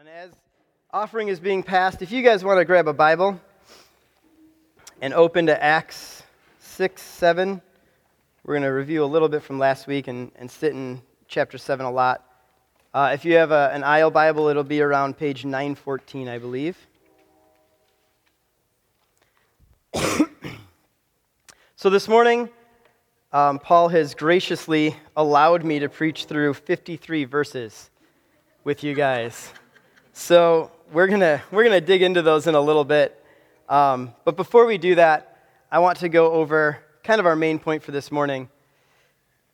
And as offering is being passed, if you guys want to grab a Bible and open to Acts 6, 7, we're going to review a little bit from last week and, and sit in chapter 7 a lot. Uh, if you have a, an aisle Bible, it'll be around page 914, I believe. so this morning, um, Paul has graciously allowed me to preach through 53 verses with you guys. So we're gonna we're gonna dig into those in a little bit. Um, but before we do that, I want to go over kind of our main point for this morning.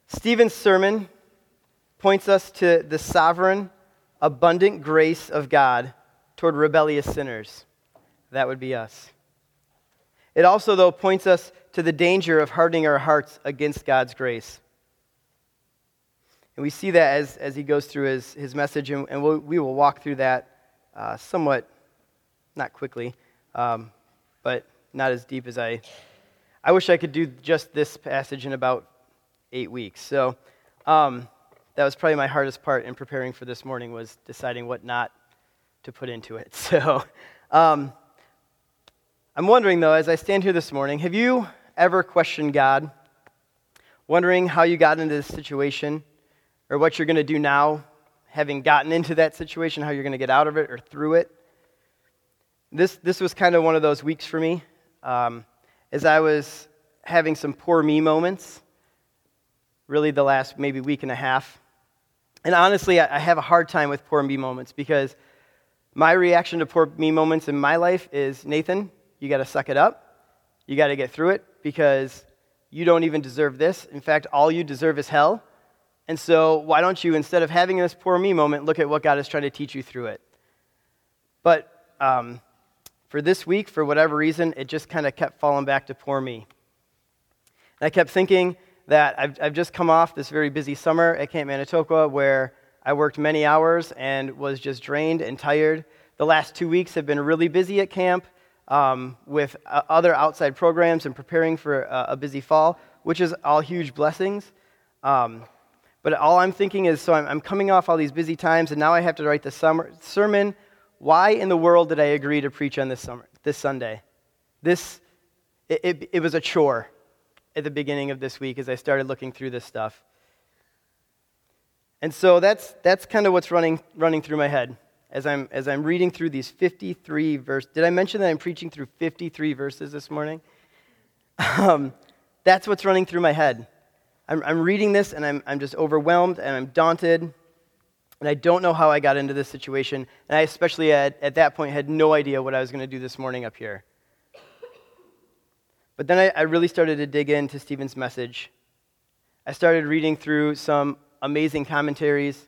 Stephen's sermon points us to the sovereign, abundant grace of God toward rebellious sinners. That would be us. It also, though, points us to the danger of hardening our hearts against God's grace. And we see that as, as he goes through his, his message, and, and we'll, we will walk through that uh, somewhat, not quickly, um, but not as deep as I. I wish I could do just this passage in about eight weeks. So um, that was probably my hardest part in preparing for this morning was deciding what not to put into it. So um, I'm wondering, though, as I stand here this morning, have you ever questioned God, wondering how you got into this situation or what you're going to do now, having gotten into that situation, how you're going to get out of it or through it? This, this was kind of one of those weeks for me um, as I was having some poor me moments, really the last maybe week and a half. And honestly, I, I have a hard time with poor me moments because my reaction to poor me moments in my life is Nathan, you got to suck it up. You got to get through it because you don't even deserve this. In fact, all you deserve is hell. And so, why don't you, instead of having this poor me moment, look at what God is trying to teach you through it? But um, for this week, for whatever reason, it just kind of kept falling back to poor me. And I kept thinking that I've, I've just come off this very busy summer at Camp Manitoqua where I worked many hours and was just drained and tired. The last two weeks have been really busy at camp um, with uh, other outside programs and preparing for a, a, busy fall, which is all huge blessings. Um, but all I'm thinking is so I'm, I'm, coming off all these busy times, and now I have to write the summer, sermon. Why in the world did I agree to preach on this, summer, this Sunday? This, it, it, it was a chore at the beginning of this week as I started looking through this stuff. And so that's, that's kind of what's running, running through my head as I'm, as I'm reading through these 53 verses. Did I mention that I'm preaching through 53 verses this morning? Um, that's what's running through my head. I'm, I'm reading this and I'm, I'm just overwhelmed and I'm daunted. And I don't know how I got into this situation. And I, especially at, at that point, had no idea what I was going to do this morning up here. But then I, I really started to dig into Stephen's message. I started reading through some amazing commentaries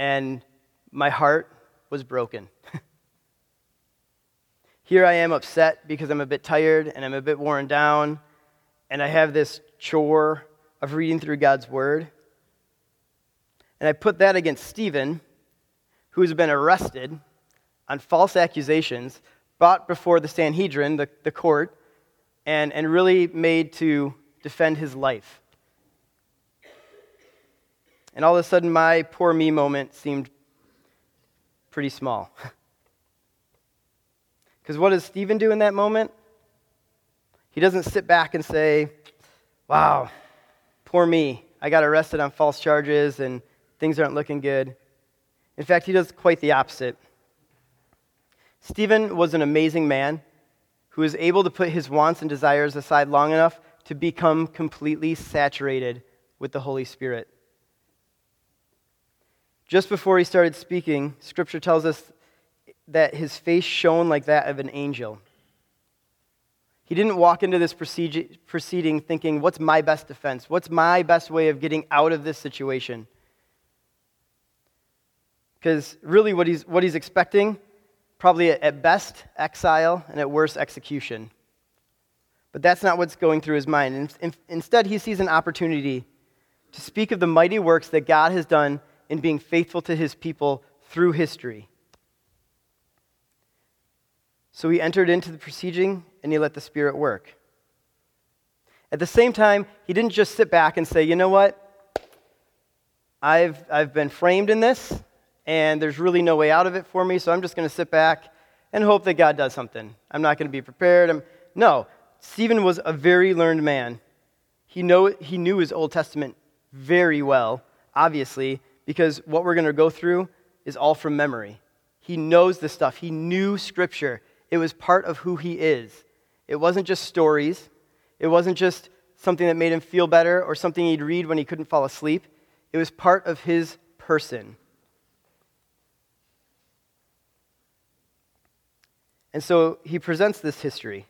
and my heart was broken. Here I am upset because I'm a bit tired and I'm a bit worn down, and I have this chore of reading through God's Word. And I put that against Stephen, who's been arrested on false accusations, brought before the Sanhedrin, the, the court, and, and really made to defend his life. And all of a sudden, my poor me moment seemed pretty small. Because what does Stephen do in that moment? He doesn't sit back and say, Wow, poor me. I got arrested on false charges and things aren't looking good. In fact, he does quite the opposite. Stephen was an amazing man who was able to put his wants and desires aside long enough to become completely saturated with the Holy Spirit. Just before he started speaking, Scripture tells us that his face shone like that of an angel. He didn't walk into this proceeding thinking, What's my best defense? What's my best way of getting out of this situation? Because really, what he's, what he's expecting, probably at best, exile, and at worst, execution. But that's not what's going through his mind. Instead, he sees an opportunity to speak of the mighty works that God has done in being faithful to his people through history. So he entered into the proceeding and he let the Spirit work. At the same time, he didn't just sit back and say, you know what? I've, I've been framed in this, and there's really no way out of it for me, so I'm just going to sit back and hope that God does something. I'm not going to be prepared. I'm, no, Stephen was a very learned man. He, know, he knew his Old Testament very well, obviously, because what we're going to go through is all from memory. He knows the stuff, he knew Scripture. It was part of who he is. It wasn't just stories, it wasn't just something that made him feel better or something he'd read when he couldn't fall asleep. It was part of his person. And so he presents this history.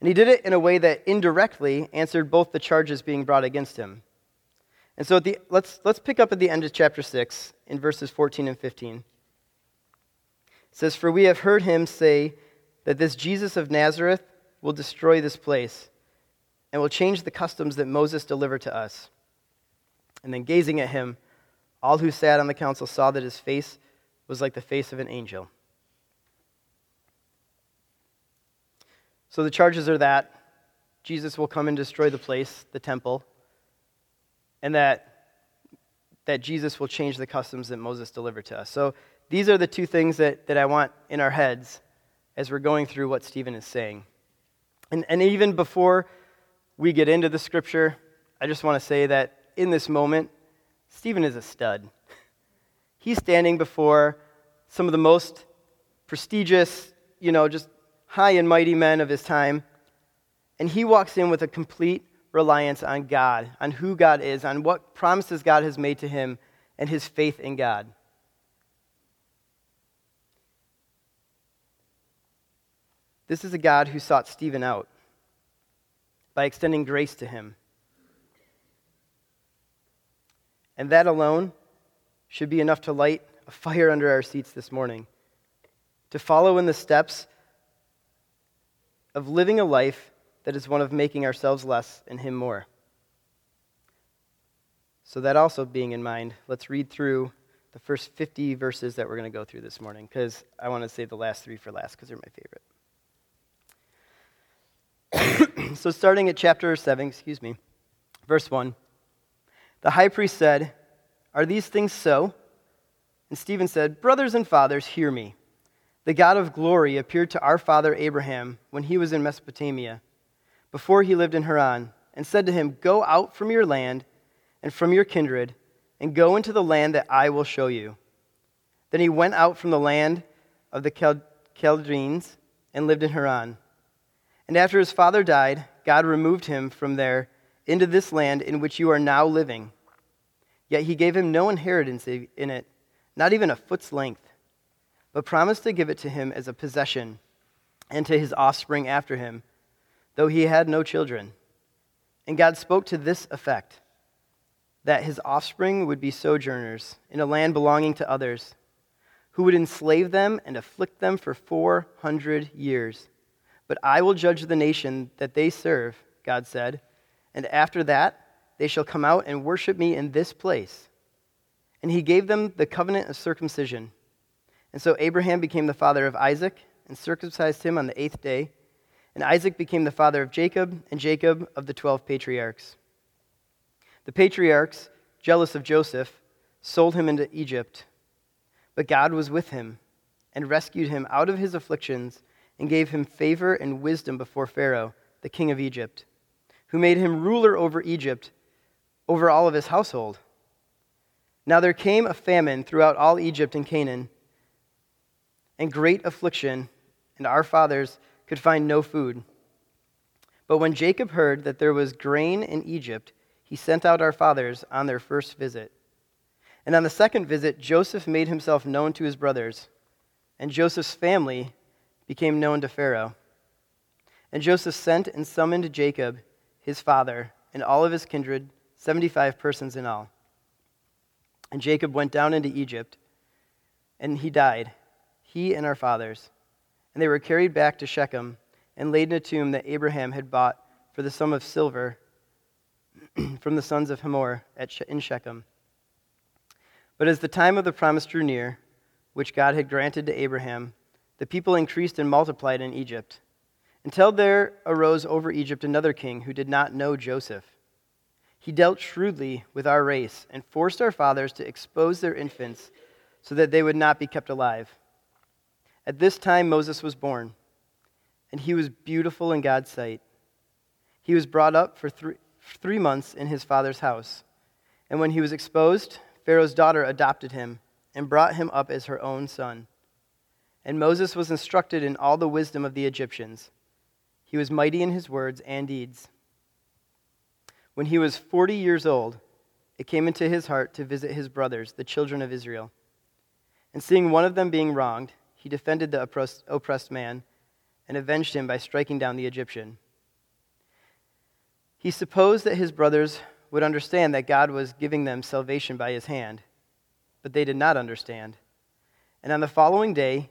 And he did it in a way that indirectly answered both the charges being brought against him. And so the, let's, let's pick up at the end of chapter 6 in verses 14 and 15. It says, For we have heard him say that this Jesus of Nazareth will destroy this place and will change the customs that Moses delivered to us. And then gazing at him, all who sat on the council saw that his face was like the face of an angel. So the charges are that Jesus will come and destroy the place, the temple, and that, that Jesus will change the customs that Moses delivered to us. So these are the two things that, that I want in our heads as we're going through what Stephen is saying. And, and even before we get into the scripture, I just want to say that in this moment, Stephen is a stud. He's standing before some of the most prestigious, you know, just high and mighty men of his time. And he walks in with a complete reliance on God, on who God is, on what promises God has made to him, and his faith in God. This is a God who sought Stephen out by extending grace to him. And that alone should be enough to light a fire under our seats this morning. To follow in the steps of living a life that is one of making ourselves less and Him more. So, that also being in mind, let's read through the first 50 verses that we're going to go through this morning because I want to save the last three for last because they're my favorite. so, starting at chapter 7, excuse me, verse 1, the high priest said, Are these things so? And Stephen said, Brothers and fathers, hear me the God of glory appeared to our father Abraham when he was in Mesopotamia, before he lived in Haran, and said to him, Go out from your land and from your kindred, and go into the land that I will show you. Then he went out from the land of the Chaldeans and lived in Haran. And after his father died, God removed him from there into this land in which you are now living. Yet he gave him no inheritance in it, not even a foot's length but promised to give it to him as a possession and to his offspring after him, though he had no children. And God spoke to this effect that his offspring would be sojourners in a land belonging to others, who would enslave them and afflict them for 400 years. But I will judge the nation that they serve, God said, and after that they shall come out and worship me in this place. And he gave them the covenant of circumcision. And so Abraham became the father of Isaac and circumcised him on the eighth day. And Isaac became the father of Jacob, and Jacob of the twelve patriarchs. The patriarchs, jealous of Joseph, sold him into Egypt. But God was with him and rescued him out of his afflictions and gave him favor and wisdom before Pharaoh, the king of Egypt, who made him ruler over Egypt, over all of his household. Now there came a famine throughout all Egypt and Canaan and great affliction, and our fathers could find no food. But when Jacob heard that there was grain in Egypt, he sent out our fathers on their first visit. And on the second visit, Joseph made himself known to his brothers, and Joseph's family became known to Pharaoh. And Joseph sent and summoned Jacob, his father, and all of his kindred, 75 persons in all. And Jacob went down into Egypt, and he died he and our fathers. And they were carried back to Shechem and laid in a tomb that Abraham had bought for the sum of silver from the sons of Hamor at in Shechem. But as the time of the promise drew near, which God had granted to Abraham, the people increased and multiplied in Egypt, until there arose over Egypt another king who did not know Joseph. He dealt shrewdly with our race and forced our fathers to expose their infants so that they would not be kept alive. At this time, Moses was born, and he was beautiful in God's sight. He was brought up for three, three months in his father's house. And when he was exposed, Pharaoh's daughter adopted him and brought him up as her own son. And Moses was instructed in all the wisdom of the Egyptians. He was mighty in his words and deeds. When he was 40 years old, it came into his heart to visit his brothers, the children of Israel. And seeing one of them being wronged, he defended the oppressed man and avenged him by striking down the Egyptian. He supposed that his brothers would understand that God was giving them salvation by his hand, but they did not understand. And on the following day,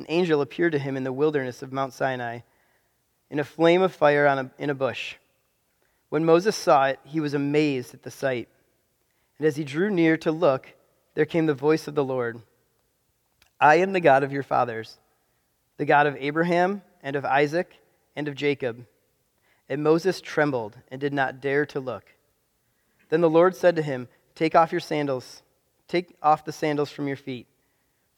an angel appeared to him in the wilderness of Mount Sinai in a flame of fire a, in a bush. When Moses saw it, he was amazed at the sight. And as he drew near to look, there came the voice of the Lord I am the God of your fathers, the God of Abraham and of Isaac and of Jacob. And Moses trembled and did not dare to look. Then the Lord said to him, Take off your sandals, take off the sandals from your feet,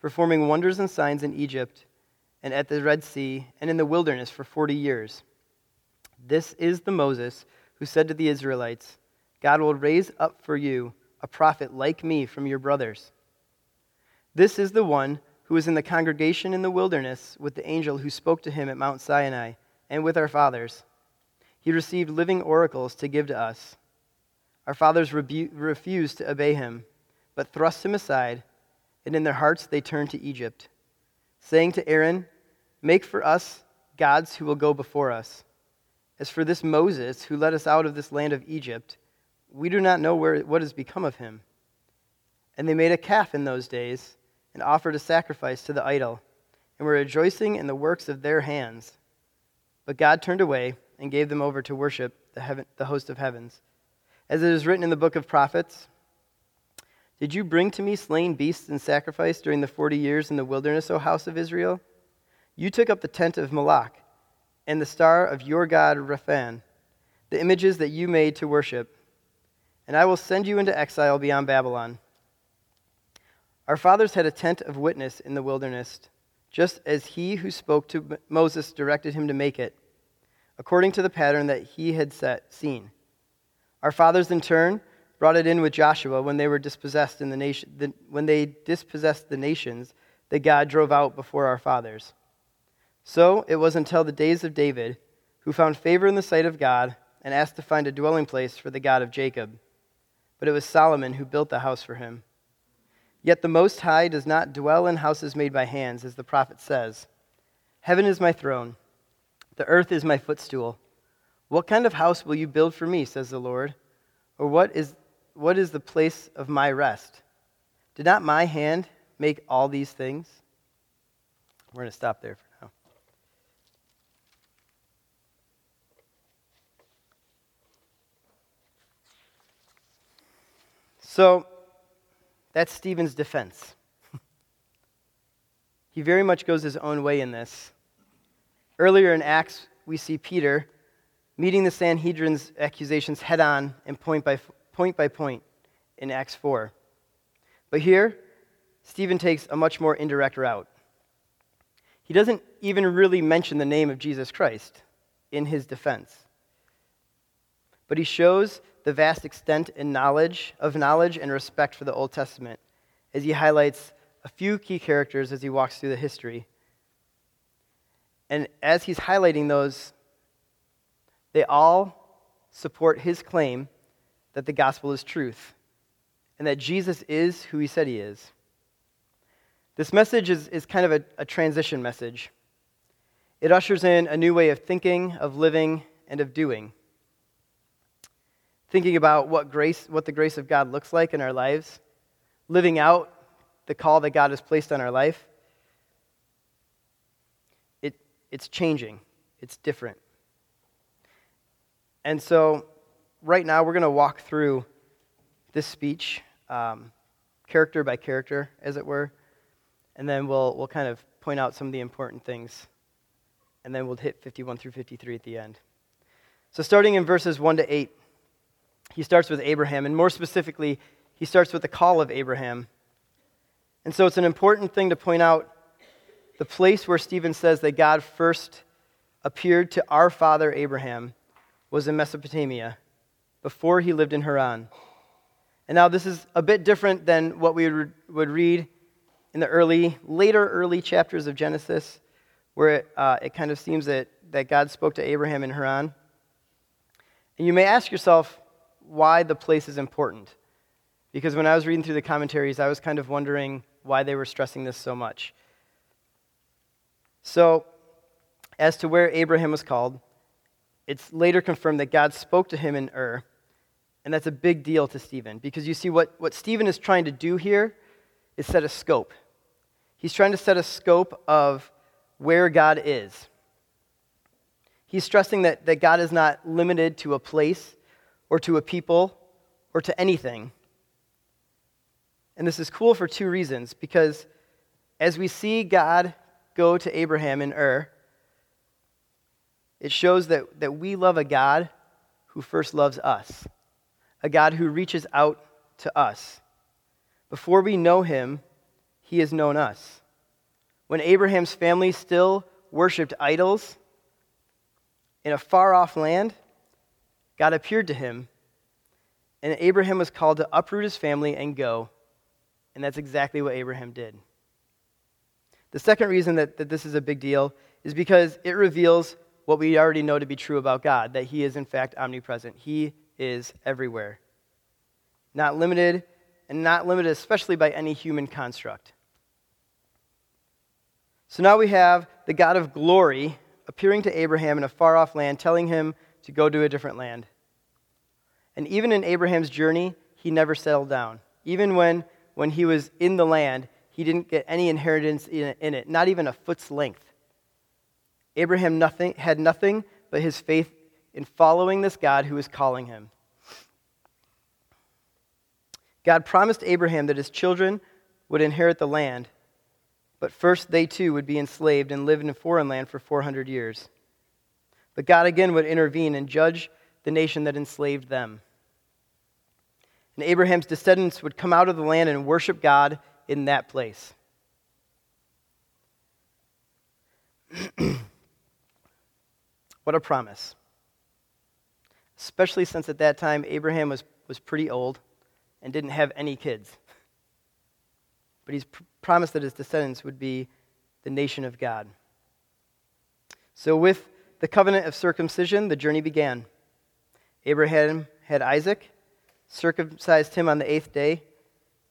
performing wonders and signs in Egypt and at the Red Sea and in the wilderness for 40 years. This is the Moses who said to the Israelites, God will raise up for you a prophet like me from your brothers. This is the one who was in the congregation in the wilderness with the angel who spoke to him at Mount Sinai and with our fathers. He received living oracles to give to us. Our fathers rebu- refused to obey him, but thrust him aside, and in their hearts they turned to Egypt, saying to Aaron, Make for us gods who will go before us. As for this Moses, who led us out of this land of Egypt, we do not know where, what has become of him. And they made a calf in those days and offered a sacrifice to the idol, and were rejoicing in the works of their hands. But God turned away and gave them over to worship the, heaven, the host of heavens. As it is written in the book of prophets Did you bring to me slain beasts and sacrifice during the forty years in the wilderness, O house of Israel? You took up the tent of Moloch and the star of your god Rephan, the images that you made to worship. And I will send you into exile beyond Babylon. Our fathers had a tent of witness in the wilderness, just as he who spoke to Moses directed him to make it according to the pattern that he had set, seen. Our fathers, in turn, brought it in with Joshua when they were dispossessed in the nation, the, when they dispossessed the nations that God drove out before our fathers. So it was until the days of David, who found favor in the sight of God and asked to find a dwelling place for the God of Jacob. But it was Solomon who built the house for him. Yet the Most High does not dwell in houses made by hands, as the prophet says Heaven is my throne the earth is my footstool. What kind of house will you build for me, says the Lord? Or what is, what is the place of my rest? Did not my hand make all these things? We're going to stop there for now. So, that's Stephen's defense. he very much goes his own way in this. Earlier in Acts, we see Peter meeting the Sanhedrin's accusations head on and point by point, by point in Acts 4. But here, Stephen takes a much more indirect route. He doesn't even really mention the name of Jesus Christ in his defense. But he shows the vast extent and knowledge of knowledge and respect for the Old Testament as he highlights a few key characters as he walks through the history. And as he's highlighting those, they all support his claim that the gospel is truth and that Jesus is who he said he is. This message is, is kind of a, a transition message. It ushers in a new way of thinking, of living, and of doing. Thinking about what grace, what the grace of God looks like in our lives, living out the call that God has placed on our life. It, it's changing. It's different. And so, right now, we're going to walk through this speech, um, character by character, as it were, and then we'll, we'll kind of point out some of the important things and then we'll hit 51 through 53 at the end. So, starting in verses 1 to 8, he starts with Abraham, and more specifically, he starts with the call of Abraham. And so, it's an important thing to point out the place where Stephen says that God first appeared to our father Abraham was in Mesopotamia before he lived in Haran. And now, this is a bit different than what we would read in the early, later early chapters of Genesis where it, uh, it kind of seems that, that God spoke to Abraham in Haran. And you may ask yourself why the place is important. Because when I was reading through the commentaries, I was kind of wondering why they were stressing this so much. So, as to where Abraham was called, it's later confirmed that God spoke to him in Ur. And that's a big deal to Stephen because you see, what, what Stephen is trying to do here is set a scope. He's trying to set a scope of where God is. He's stressing that, that God is not limited to a place or to a people or to anything. And this is cool for two reasons. Because as we see God go to Abraham in Ur, it shows that, that we love a God who first loves us, a God who reaches out to us. Before we know him, he has known us when Abraham's family still worshiped idols in a far off land, God appeared to him, and Abraham was called to uproot his family and go. And that's exactly what Abraham did. The second reason that, that this is a big deal is because it reveals what we already know to be true about God that He is, in fact, omnipresent. He is everywhere, not limited, and not limited especially by any human construct. So now we have the God of glory appearing to Abraham in a far off land, telling him to go to a different land. And even in Abraham's journey, he never settled down. Even when, when he was in the land, he didn't get any inheritance in, it, not even a foot's length. Abraham nothing, had nothing but his faith in following this God who was calling him. God promised Abraham that his children would inherit the land but first, they too would be enslaved and live in a foreign land for 400 years. But God again would intervene and judge the nation that enslaved them. And Abraham's descendants would come out of the land and worship God in that place. what a promise. Especially since at that time Abraham was, was pretty old and didn't have any kids but he's pr- promised that his descendants would be the nation of God. So, with the covenant of circumcision, the journey began. Abraham had Isaac, circumcised him on the eighth day.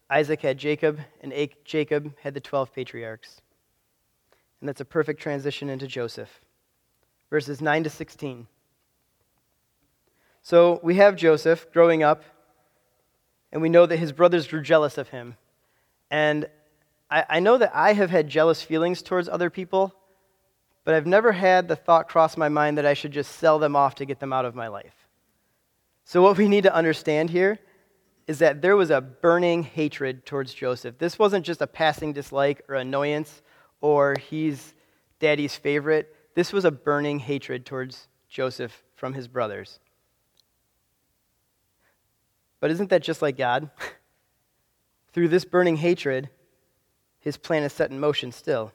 Isaac had Jacob, and Jacob had the 12 patriarchs. And that's a perfect transition into Joseph. Verses 9 to 16. So we have Joseph growing up, and we know that his brothers grew jealous of him and I, I know that I have had jealous feelings towards other people, but I've never had the thought cross my mind that I should just sell them off to get them out of my life. So, what we need to understand here is that there was a burning hatred towards Joseph. This wasn't just a passing dislike or annoyance or he's daddy's favorite. This was a burning hatred towards Joseph from his brothers. But isn't that just like God? Through this burning hatred, his plan is set in motion still.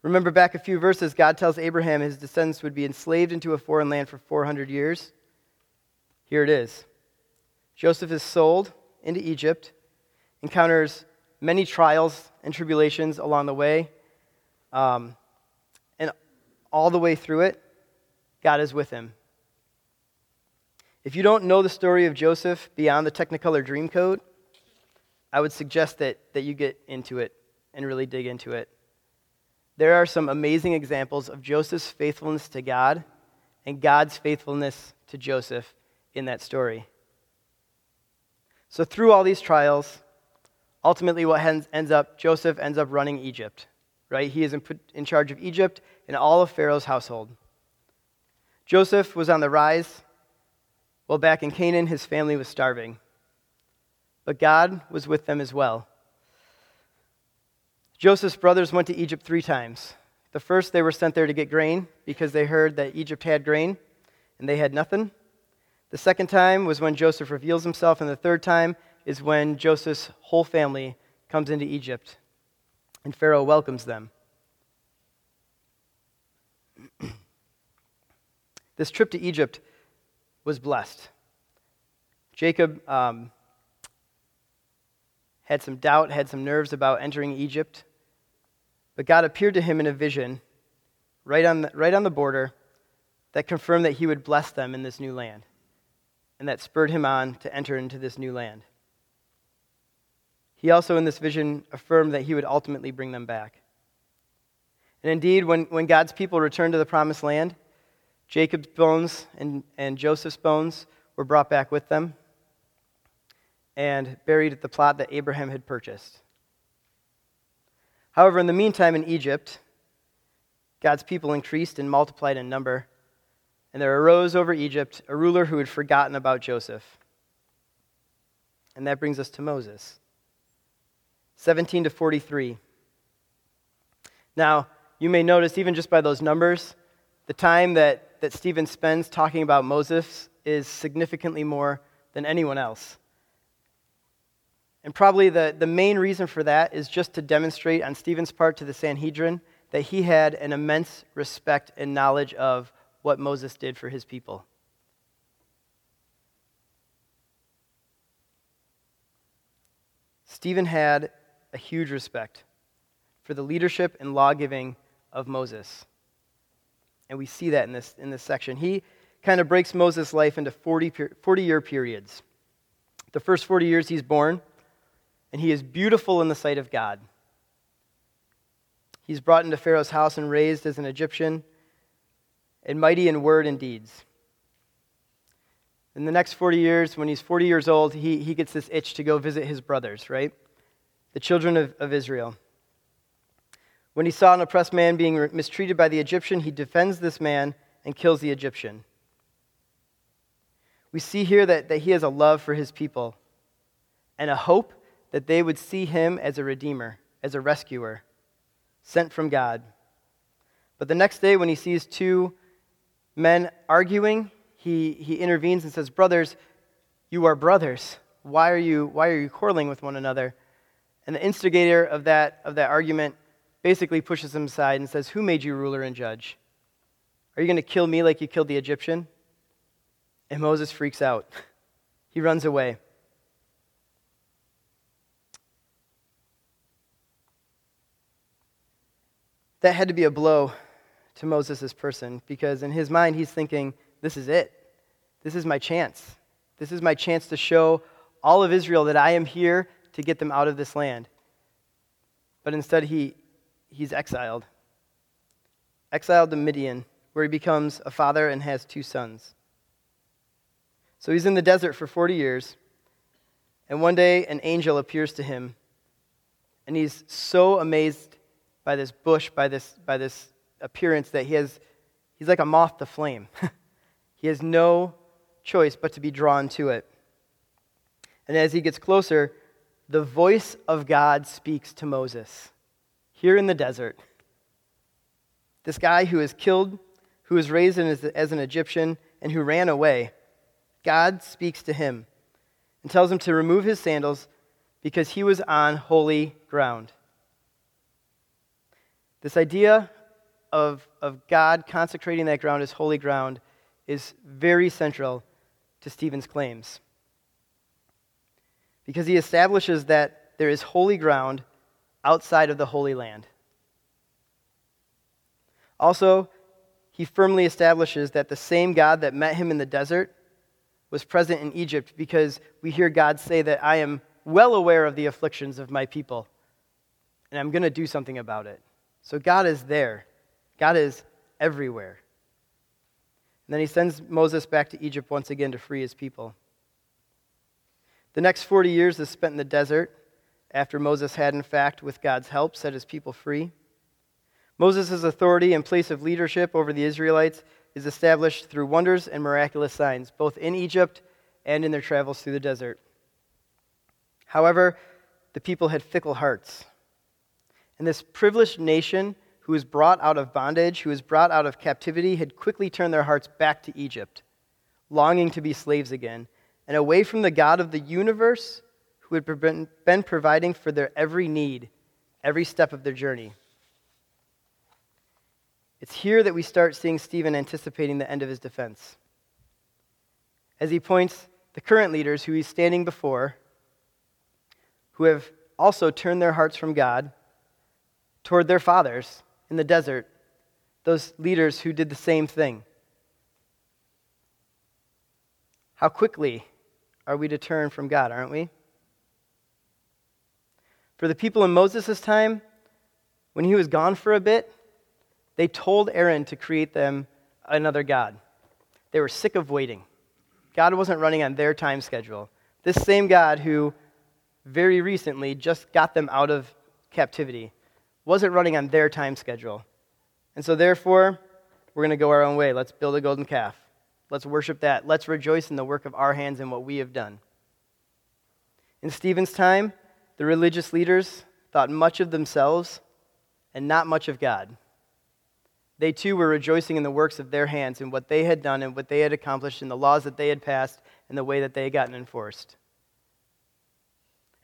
Remember back a few verses, God tells Abraham his descendants would be enslaved into a foreign land for 400 years. Here it is Joseph is sold into Egypt, encounters many trials and tribulations along the way. Um, all the way through it, God is with him. If you don't know the story of Joseph beyond the Technicolor dream Dreamcoat, I would suggest that, that you get into it and really dig into it. There are some amazing examples of Joseph's faithfulness to God and God's faithfulness to Joseph in that story. So, through all these trials, ultimately what ends up, Joseph ends up running Egypt, right? He is in, in charge of Egypt and all of Pharaoh's household. Joseph was on the rise, while back in Canaan, his family was starving. But God was with them as well. Joseph's brothers went to Egypt three times. The first, they were sent there to get grain because they heard that Egypt had grain and they had nothing. The second time was when Joseph reveals himself, and the third time is when Joseph's whole family comes into Egypt and Pharaoh welcomes them. This trip to Egypt was blessed. Jacob um, had some doubt, had some nerves about entering Egypt, but God appeared to him in a vision right on the, right on the border that confirmed that he would bless them in this new land and that spurred him on to enter into this new land. He also, in this vision, affirmed that he would ultimately bring them back. And indeed, when, when God's people returned to the promised land, Jacob's bones and, and Joseph's bones were brought back with them and buried at the plot that Abraham had purchased. However, in the meantime, in Egypt, God's people increased and multiplied in number and there arose over Egypt a ruler who had forgotten about Joseph. And that brings us to Moses. 17 to 43. Now, you may notice, even just by those numbers, the time that, that Stephen spends talking about Moses is significantly more than anyone else. And probably the, the main reason for that is just to demonstrate on Stephen's part to the Sanhedrin that he had an immense respect and knowledge of what Moses did for his people. Stephen had a huge respect for the leadership and law giving of Moses. And we see that in this, in this section. He kind of breaks Moses' life into 40, 40 year periods. The first 40 years he's born, and he is beautiful in the sight of God. He's brought into Pharaoh's house and raised as an Egyptian and mighty in word and deeds. In the next 40 years, when he's 40 years old, he, he gets this itch to go visit his brothers, right? The children of, of Israel. When he saw an oppressed man being mistreated by the Egyptian, he defends this man and kills the Egyptian. We see here that, that he has a love for his people and a hope that they would see him as a redeemer, as a rescuer, sent from God. But the next day, when he sees two men arguing, he, he intervenes and says, Brothers, you are brothers. Why are you, why are you quarreling with one another? And the instigator of that, of that argument basically pushes him aside and says, Who made you ruler and judge? Are you going to kill me like you killed the Egyptian? And Moses freaks out. He runs away. That had to be a blow to Moses' person because in his mind, he's thinking, this is it. This is my chance. This is my chance to show all of Israel that I am here to get them out of this land. But instead, he, he's exiled. Exiled to Midian, where he becomes a father and has two sons. So he's in the desert for 40 years, and one day an angel appears to him, and he's so amazed by this bush, by this, by this appearance that he has, he's like a moth to flame. he has no choice but to be drawn to it. And as he gets closer, the voice of God speaks to Moses here in the desert. This guy who is killed, who was raised as, as an Egyptian, and who ran away, God speaks to him and tells him to remove his sandals because he was on holy ground. This idea of, of God consecrating that ground as holy ground is very central to Stephen's claims. Because he establishes that there is holy ground outside of the Holy Land. Also, he firmly establishes that the same God that met him in the desert was present in Egypt because we hear God say that I am well aware of the afflictions of my people and I'm going to do something about it. So God is there, God is everywhere. And then he sends Moses back to Egypt once again to free his people. The next 40 years is spent in the desert after Moses had, in fact, with God's help, set his people free. Moses' authority and place of leadership over the Israelites is established through wonders and miraculous signs, both in Egypt and in their travels through the desert. However, the people had fickle hearts. And this privileged nation who was brought out of bondage, who was brought out of captivity, had quickly turned their hearts back to Egypt, longing to be slaves again, and away from the God of the universe who had been providing for their every need, every step of their journey. It's here that we start seeing Stephen anticipating the end of his defense. As he points the current leaders who he's standing before, who have also turned their hearts from God toward their fathers in the desert, those leaders who did the same thing. How quickly are we to turn from God, aren't we? For the people in Moses' time, when he was gone for a bit, they told Aaron to create them another God. They were sick of waiting. God wasn't running on their time schedule. This same God who very recently just got them out of captivity wasn't running on their time schedule. And so, therefore, we're going to go our own way. Let's build a golden calf. Let's worship that. Let's rejoice in the work of our hands and what we have done. In Stephen's time, the religious leaders thought much of themselves and not much of God. They too were rejoicing in the works of their hands and what they had done and what they had accomplished and the laws that they had passed and the way that they had gotten enforced.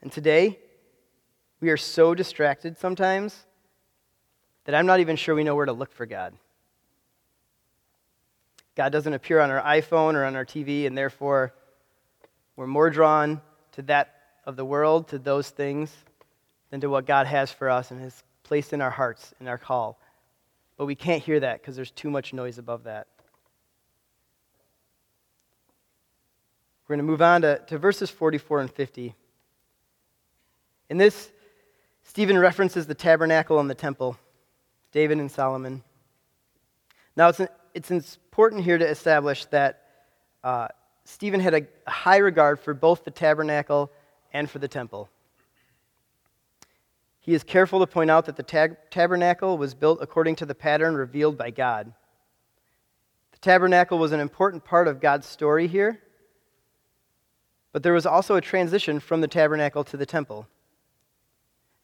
And today, we are so distracted sometimes that I'm not even sure we know where to look for God. God doesn't appear on our iPhone or on our TV, and therefore we're more drawn to that of the world, to those things, than to what God has for us and has placed in our hearts, in our call. But we can't hear that because there's too much noise above that. We're going to move on to, to verses 44 and 50. In this, Stephen references the tabernacle and the temple, David and Solomon. Now, it's, it's important here to establish that uh, Stephen had a high regard for both the tabernacle and for the temple. He is careful to point out that the tab- tabernacle was built according to the pattern revealed by God. The tabernacle was an important part of God's story here, but there was also a transition from the tabernacle to the temple.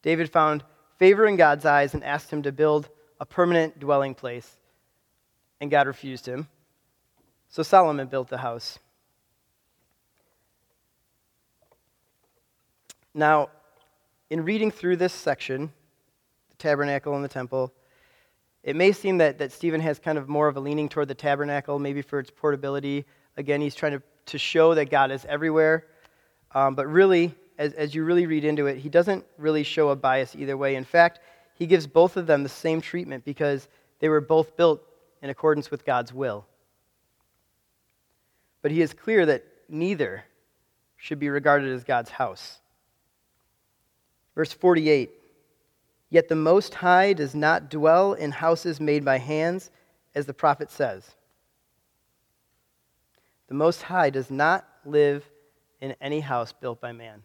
David found favor in God's eyes and asked him to build a permanent dwelling place, and God refused him. So Solomon built the house. Now, in reading through this section, the tabernacle and the temple, it may seem that, that Stephen has kind of more of a leaning toward the tabernacle, maybe for its portability. Again, he's trying to, to show that God is everywhere. Um, but really, as, as you really read into it, he doesn't really show a bias either way. In fact, he gives both of them the same treatment because they were both built in accordance with God's will. But he is clear that neither should be regarded as God's house. Verse 48 Yet the Most High does not dwell in houses made by hands, as the prophet says. The Most High does not live in any house built by man.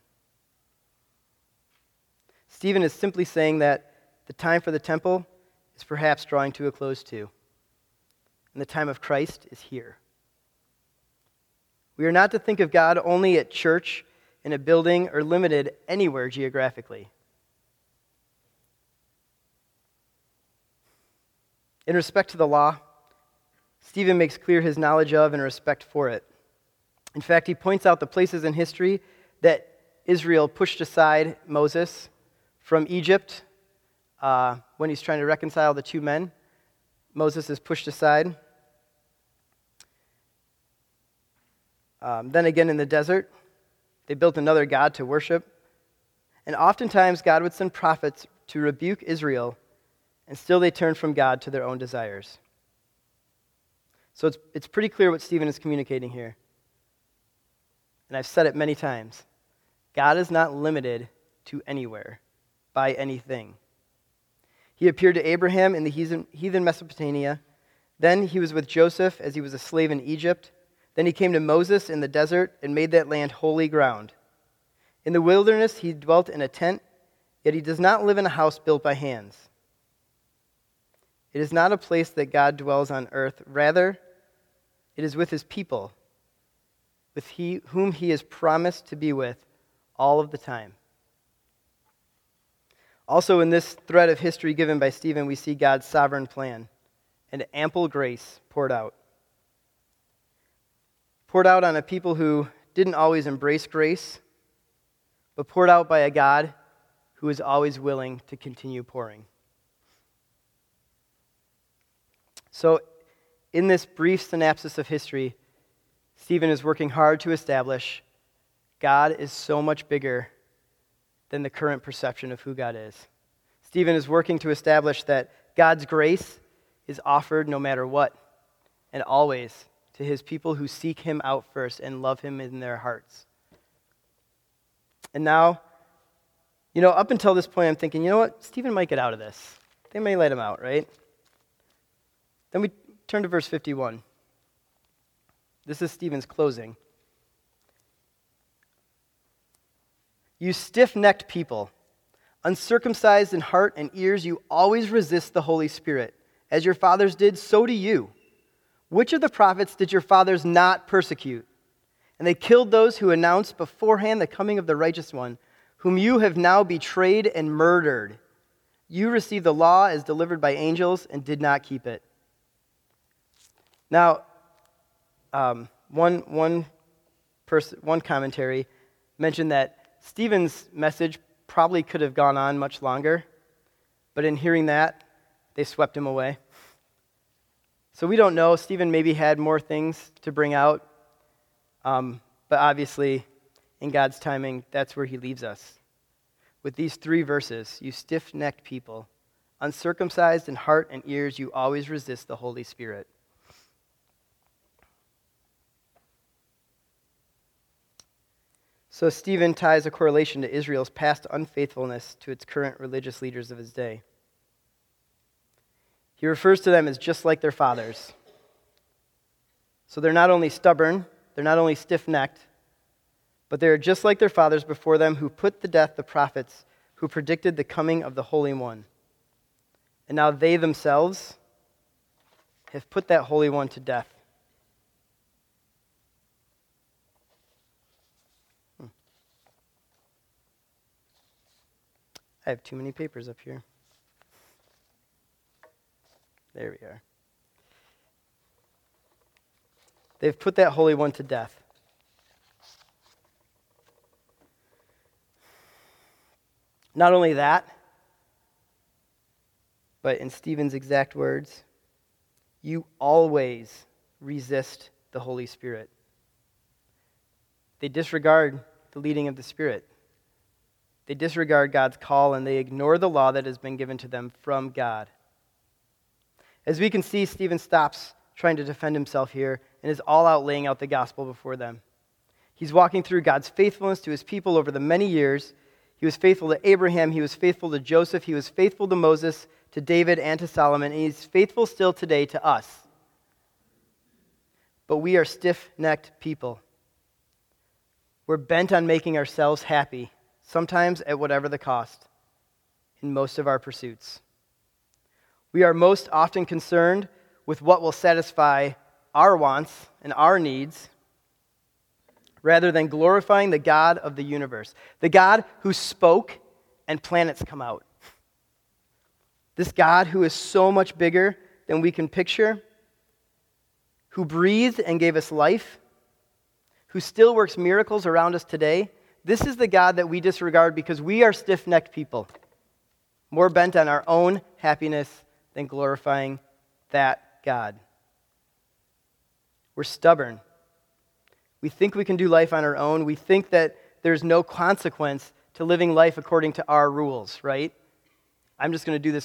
Stephen is simply saying that the time for the temple is perhaps drawing to a close too, and the time of Christ is here. We are not to think of God only at church in a building or limited anywhere geographically. In respect to the law, Stephen makes clear his knowledge of and respect for it. In fact, he points out the places in history that Israel pushed aside Moses from Egypt uh, when he's trying to reconcile the two men. Moses is pushed aside. Um, then again in the desert, they built another God to worship. And oftentimes, God would send prophets to rebuke Israel, and still they turned from God to their own desires. So it's, it's pretty clear what Stephen is communicating here. And I've said it many times God is not limited to anywhere by anything. He appeared to Abraham in the heathen Mesopotamia. Then he was with Joseph as he was a slave in Egypt. Then he came to Moses in the desert and made that land holy ground. In the wilderness he dwelt in a tent, yet he does not live in a house built by hands. It is not a place that God dwells on earth. Rather, it is with his people, with he, whom he has promised to be with all of the time. Also, in this thread of history given by Stephen, we see God's sovereign plan and ample grace poured out. Poured out on a people who didn't always embrace grace, but poured out by a God who is always willing to continue pouring. So, in this brief synopsis of history, Stephen is working hard to establish God is so much bigger than the current perception of who God is. Stephen is working to establish that God's grace is offered no matter what and always to his people who seek him out first and love him in their hearts. And now, you know, up until this point, I'm thinking, you know what? Stephen might get out of this. They may let him out, right? Then we turn to verse 51. This is Stephen's closing. You stiff necked people, uncircumcised in heart and ears, you always resist the Holy Spirit. As your fathers did, so do you. Which of the prophets did your fathers not persecute? And they killed those who announced beforehand the coming of the righteous one, whom you have now betrayed and murdered. You received the law as delivered by angels and did not keep it. Now, um, one, one, person, one commentary mentioned that Stephen's message probably could have gone on much longer, but in hearing that, they swept him away. So we don't know. Stephen maybe had more things to bring out, um, but obviously, in God's timing, that's where he leaves us. With these three verses, you stiff necked people, uncircumcised in heart and ears, you always resist the Holy Spirit. So Stephen ties a correlation to Israel's past unfaithfulness to its current religious leaders of his day. He refers to them as just like their fathers. So they're not only stubborn, they're not only stiff necked, but they are just like their fathers before them who put to death the prophets who predicted the coming of the Holy One. And now they themselves have put that Holy One to death. Hmm. I have too many papers up here. There we are. They've put that Holy One to death. Not only that, but in Stephen's exact words, you always resist the Holy Spirit. They disregard the leading of the Spirit. They disregard God's call and they ignore the law that has been given to them from God. As we can see, Stephen stops trying to defend himself here and is all out laying out the gospel before them. He's walking through God's faithfulness to his people over the many years. He was faithful to Abraham, he was faithful to Joseph, he was faithful to Moses, to David, and to Solomon, and he's faithful still today to us. But we are stiff necked people. We're bent on making ourselves happy sometimes at whatever the cost, in most of our pursuits. We are most often concerned with what will satisfy our wants and our needs rather than glorifying the God of the universe, the God who spoke and planets come out. This God who is so much bigger than we can picture, who breathed and gave us life, who still works miracles around us today, this is the God that we disregard because we are stiff necked people, more bent on our own happiness than glorifying that God. We're stubborn. We think we can do life on our own. We think that there's no consequence to living life according to our rules, right? I'm just going to do this